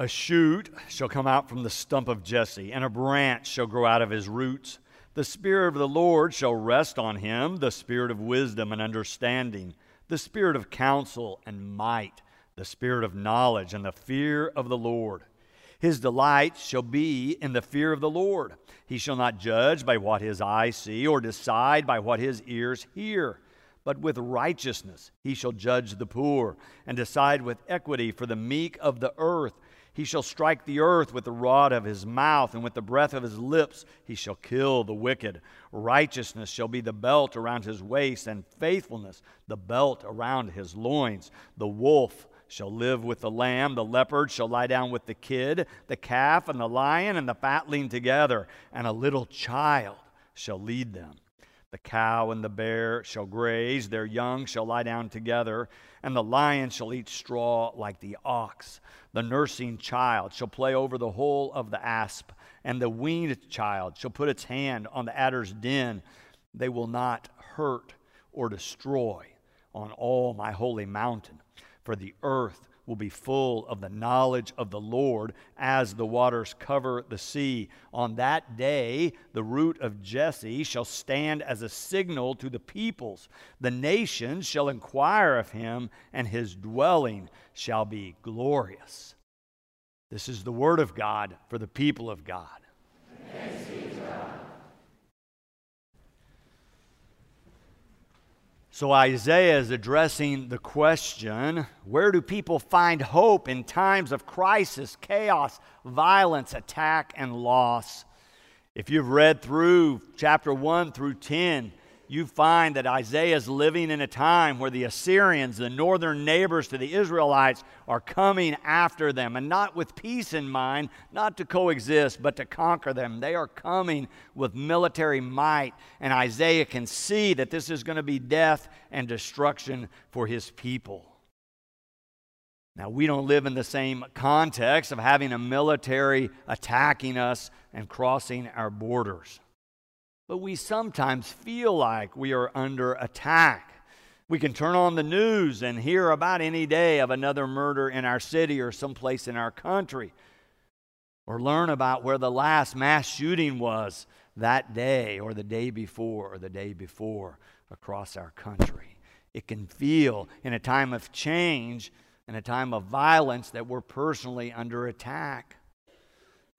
A shoot shall come out from the stump of Jesse, and a branch shall grow out of his roots. The Spirit of the Lord shall rest on him the Spirit of wisdom and understanding, the Spirit of counsel and might, the Spirit of knowledge and the fear of the Lord. His delight shall be in the fear of the Lord. He shall not judge by what his eyes see, or decide by what his ears hear. But with righteousness he shall judge the poor, and decide with equity for the meek of the earth. He shall strike the earth with the rod of his mouth, and with the breath of his lips he shall kill the wicked. Righteousness shall be the belt around his waist, and faithfulness the belt around his loins. The wolf shall live with the lamb, the leopard shall lie down with the kid, the calf and the lion and the fatling together, and a little child shall lead them. The cow and the bear shall graze, their young shall lie down together, and the lion shall eat straw like the ox. The nursing child shall play over the hole of the asp, and the weaned child shall put its hand on the adder's den. They will not hurt or destroy on all my holy mountain, for the earth will be full of the knowledge of the Lord as the waters cover the sea. On that day, the root of Jesse shall stand as a signal to the peoples. The nations shall inquire of him, and his dwelling shall be glorious. This is the word of God for the people of God. So Isaiah is addressing the question where do people find hope in times of crisis, chaos, violence, attack, and loss? If you've read through chapter 1 through 10, you find that Isaiah is living in a time where the Assyrians, the northern neighbors to the Israelites, are coming after them, and not with peace in mind, not to coexist, but to conquer them. They are coming with military might, and Isaiah can see that this is going to be death and destruction for his people. Now, we don't live in the same context of having a military attacking us and crossing our borders but we sometimes feel like we are under attack. We can turn on the news and hear about any day of another murder in our city or someplace in our country, or learn about where the last mass shooting was that day or the day before or the day before across our country. It can feel in a time of change, in a time of violence, that we're personally under attack.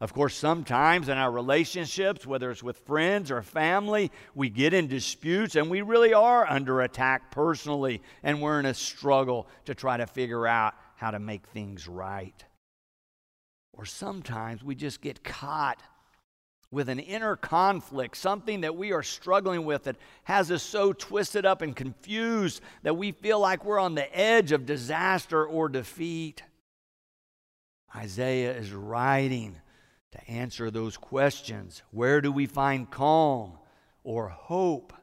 Of course, sometimes in our relationships, whether it's with friends or family, we get in disputes and we really are under attack personally, and we're in a struggle to try to figure out how to make things right. Or sometimes we just get caught with an inner conflict, something that we are struggling with that has us so twisted up and confused that we feel like we're on the edge of disaster or defeat. Isaiah is writing to answer those questions. Where do we find calm or hope?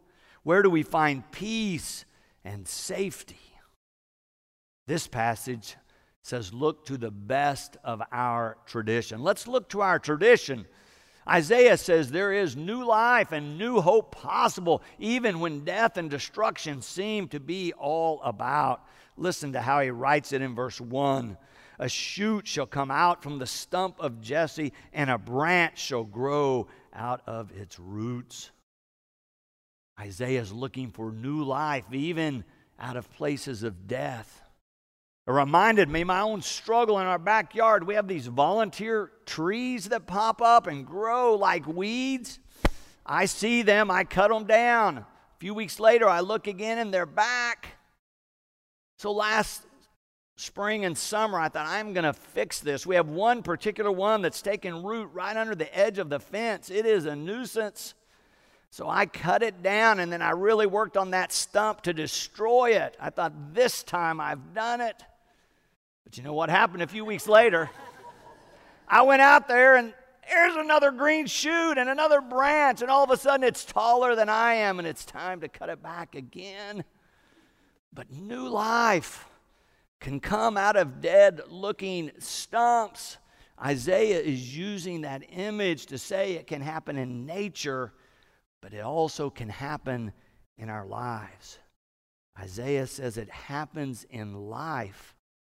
Where do we find peace and safety? This passage says, Look to the best of our tradition. Let's look to our tradition. Isaiah says there is new life and new hope possible, even when death and destruction seem to be all about. Listen to how he writes it in verse 1 a shoot shall come out from the stump of Jesse, and a branch shall grow out of its roots. Isaiah is looking for new life, even out of places of death. It reminded me my own struggle in our backyard. We have these volunteer trees that pop up and grow like weeds. I see them, I cut them down. A few weeks later, I look again and they're back. So last spring and summer, I thought, I'm going to fix this. We have one particular one that's taken root right under the edge of the fence. It is a nuisance. So I cut it down and then I really worked on that stump to destroy it. I thought, this time I've done it. But you know what happened a few weeks later? I went out there and there's another green shoot and another branch, and all of a sudden it's taller than I am, and it's time to cut it back again. But new life can come out of dead looking stumps. Isaiah is using that image to say it can happen in nature, but it also can happen in our lives. Isaiah says it happens in life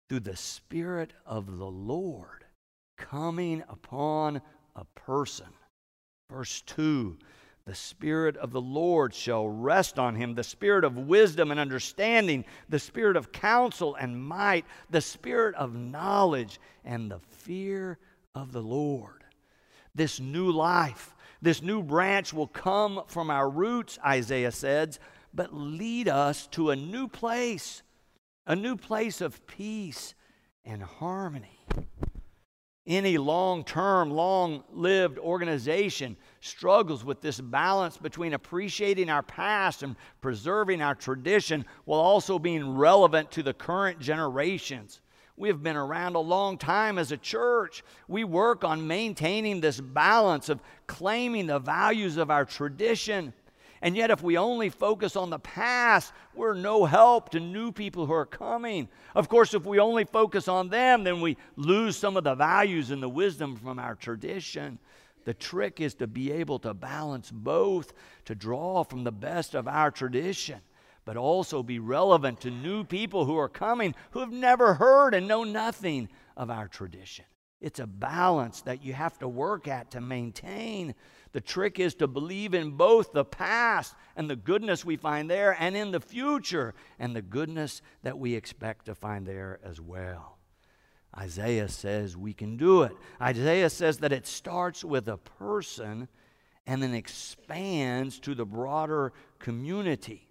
through the Spirit of the Lord coming upon a person. Verse 2 The Spirit of the Lord shall rest on him, the Spirit of wisdom and understanding, the Spirit of counsel and might, the Spirit of knowledge and the fear of the Lord. This new life, this new branch will come from our roots, Isaiah says, but lead us to a new place, a new place of peace and harmony. Any long term, long lived organization struggles with this balance between appreciating our past and preserving our tradition while also being relevant to the current generations. We have been around a long time as a church. We work on maintaining this balance of claiming the values of our tradition and yet, if we only focus on the past, we're no help to new people who are coming. Of course, if we only focus on them, then we lose some of the values and the wisdom from our tradition. The trick is to be able to balance both, to draw from the best of our tradition, but also be relevant to new people who are coming who have never heard and know nothing of our tradition. It's a balance that you have to work at to maintain. The trick is to believe in both the past and the goodness we find there, and in the future and the goodness that we expect to find there as well. Isaiah says we can do it. Isaiah says that it starts with a person and then expands to the broader community.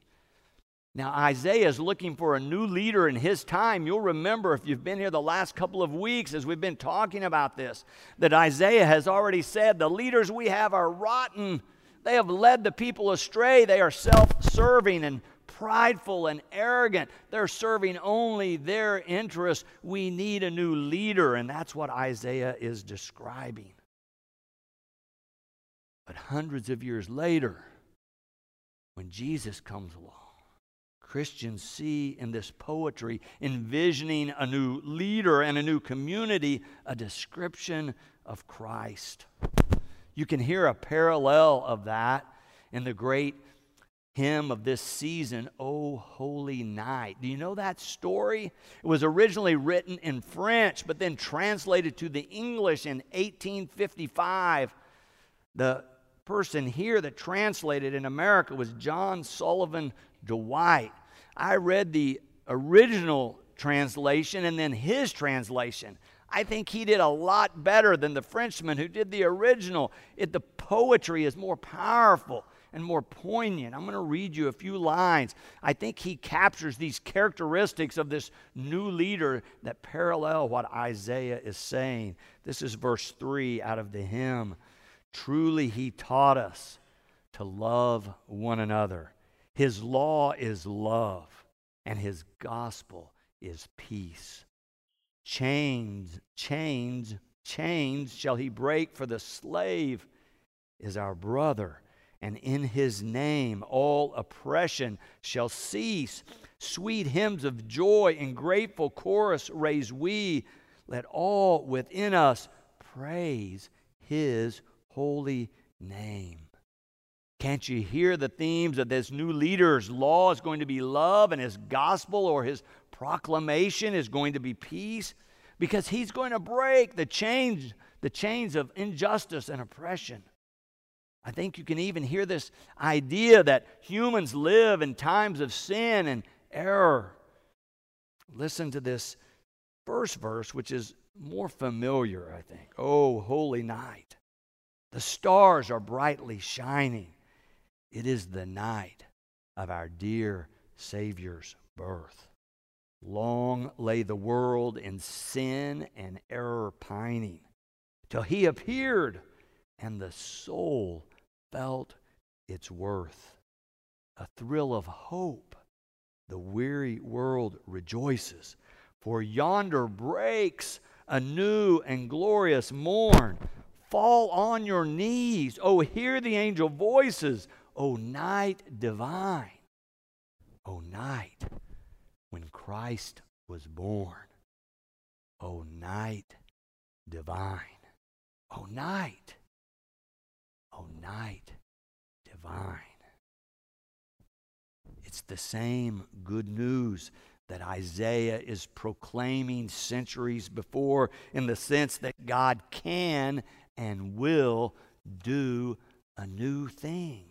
Now, Isaiah is looking for a new leader in his time. You'll remember if you've been here the last couple of weeks as we've been talking about this, that Isaiah has already said the leaders we have are rotten. They have led the people astray. They are self serving and prideful and arrogant. They're serving only their interests. We need a new leader, and that's what Isaiah is describing. But hundreds of years later, when Jesus comes along, Christians see in this poetry, envisioning a new leader and a new community, a description of Christ. You can hear a parallel of that in the great hymn of this season, O Holy Night. Do you know that story? It was originally written in French, but then translated to the English in 1855. The person here that translated in America was John Sullivan Dwight. I read the original translation and then his translation. I think he did a lot better than the Frenchman who did the original. It, the poetry is more powerful and more poignant. I'm going to read you a few lines. I think he captures these characteristics of this new leader that parallel what Isaiah is saying. This is verse 3 out of the hymn. Truly, he taught us to love one another his law is love, and his gospel is peace. Chains, chains, chains shall he break, for the slave is our brother, and in his name all oppression shall cease. Sweet hymns of joy and grateful chorus raise we. Let all within us praise his holy name. Can't you hear the themes of this new leader's law is going to be love and his gospel or his proclamation is going to be peace? Because he's going to break the chains, the chains of injustice and oppression. I think you can even hear this idea that humans live in times of sin and error. Listen to this first verse, which is more familiar, I think. Oh, holy night. The stars are brightly shining. It is the night of our dear Savior's birth. Long lay the world in sin and error pining, till he appeared, and the soul felt its worth. A thrill of hope, the weary world rejoices, for yonder breaks a new and glorious morn. Fall on your knees. Oh, hear the angel voices. Oh, night divine, Oh, night when Christ was born, Oh, night divine, Oh, night, O night divine. It's the same good news that Isaiah is proclaiming centuries before in the sense that God can and will do a new thing.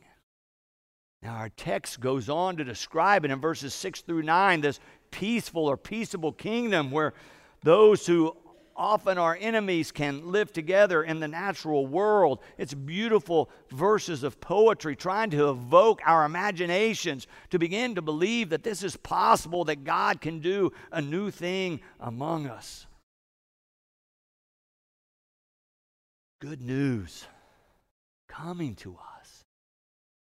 Now, our text goes on to describe it in verses 6 through 9 this peaceful or peaceable kingdom where those who often our enemies can live together in the natural world. It's beautiful verses of poetry trying to evoke our imaginations to begin to believe that this is possible, that God can do a new thing among us. Good news coming to us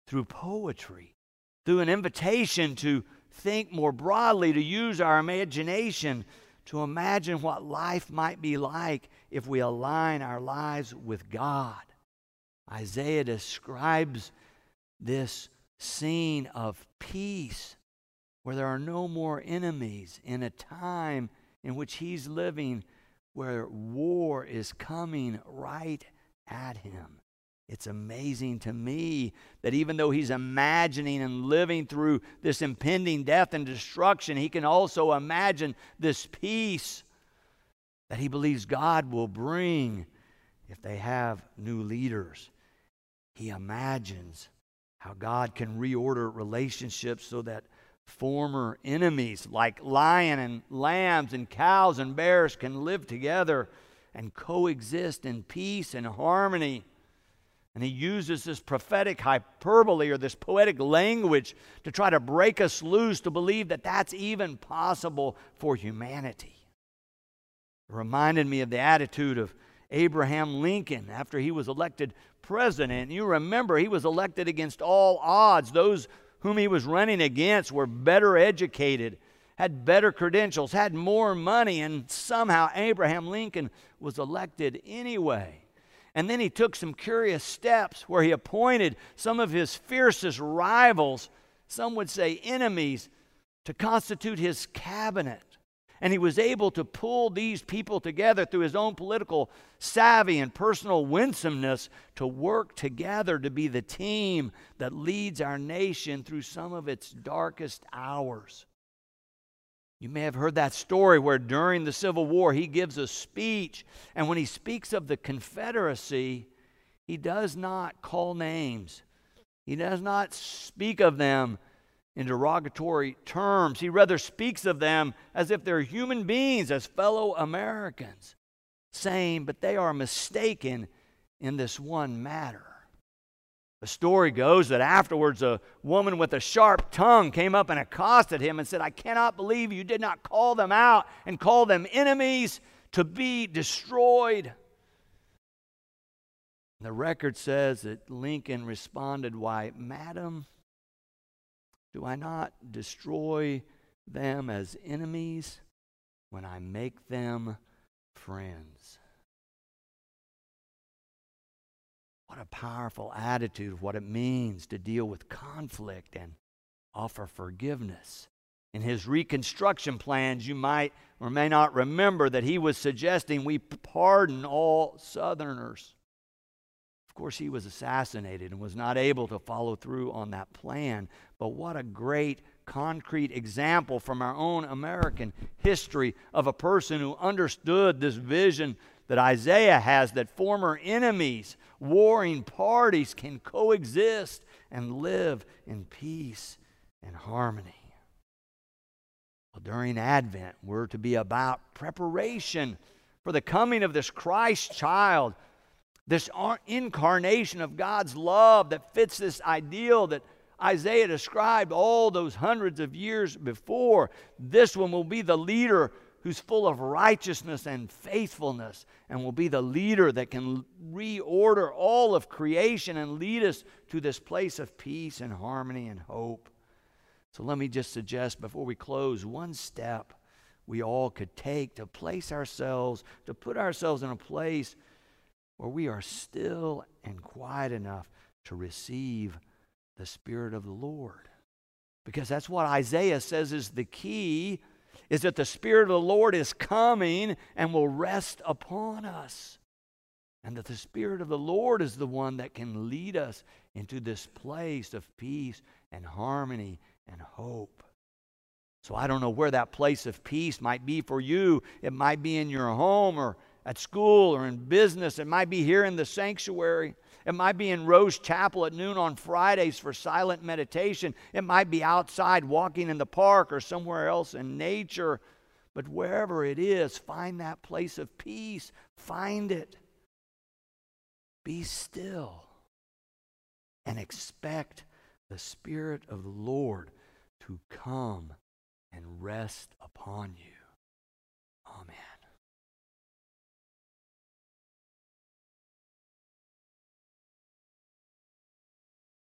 through poetry, through an invitation to think more broadly, to use our imagination to imagine what life might be like if we align our lives with God. Isaiah describes this scene of peace where there are no more enemies in a time in which he's living where war is coming right at him. It's amazing to me that even though he's imagining and living through this impending death and destruction, he can also imagine this peace that he believes God will bring if they have new leaders. He imagines how God can reorder relationships so that former enemies like lion and lambs and cows and bears can live together and coexist in peace and harmony. And he uses this prophetic hyperbole or this poetic language to try to break us loose to believe that that's even possible for humanity. It reminded me of the attitude of Abraham Lincoln after he was elected president. You remember, he was elected against all odds. Those whom he was running against were better educated, had better credentials, had more money, and somehow Abraham Lincoln was elected anyway. And then he took some curious steps where he appointed some of his fiercest rivals, some would say enemies, to constitute his cabinet. And he was able to pull these people together through his own political savvy and personal winsomeness to work together to be the team that leads our nation through some of its darkest hours. You may have heard that story where during the Civil War he gives a speech, and when he speaks of the Confederacy, he does not call names. He does not speak of them in derogatory terms. He rather speaks of them as if they're human beings, as fellow Americans, saying, But they are mistaken in this one matter. The story goes that afterwards a woman with a sharp tongue came up and accosted him and said, I cannot believe you did not call them out and call them enemies to be destroyed. The record says that Lincoln responded, Why, madam, do I not destroy them as enemies when I make them friends? What a powerful attitude of what it means to deal with conflict and offer forgiveness. In his reconstruction plans, you might or may not remember that he was suggesting we pardon all Southerners. Of course, he was assassinated and was not able to follow through on that plan. But what a great concrete example from our own American history of a person who understood this vision that Isaiah has that former enemies, warring parties can coexist and live in peace and harmony. Well, during Advent, we're to be about preparation for the coming of this Christ child, this incarnation of God's love that fits this ideal that Isaiah described all those hundreds of years before. This one will be the leader who's full of righteousness and faithfulness and will be the leader that can reorder all of creation and lead us to this place of peace and harmony and hope. So let me just suggest before we close one step we all could take to place ourselves, to put ourselves in a place where we are still and quiet enough to receive the Spirit of the Lord. Because that's what Isaiah says is the key is that the Spirit of the Lord is coming and will rest upon us. And that the Spirit of the Lord is the one that can lead us into this place of peace and harmony and hope. So I don't know where that place of peace might be for you. It might be in your home or at school or in business. It might be here in the sanctuary. It might be in Rose Chapel at noon on Fridays for silent meditation. It might be outside walking in the park or somewhere else in nature. But wherever it is, find that place of peace. Find it. Be still and expect the Spirit of the Lord to come and rest upon you.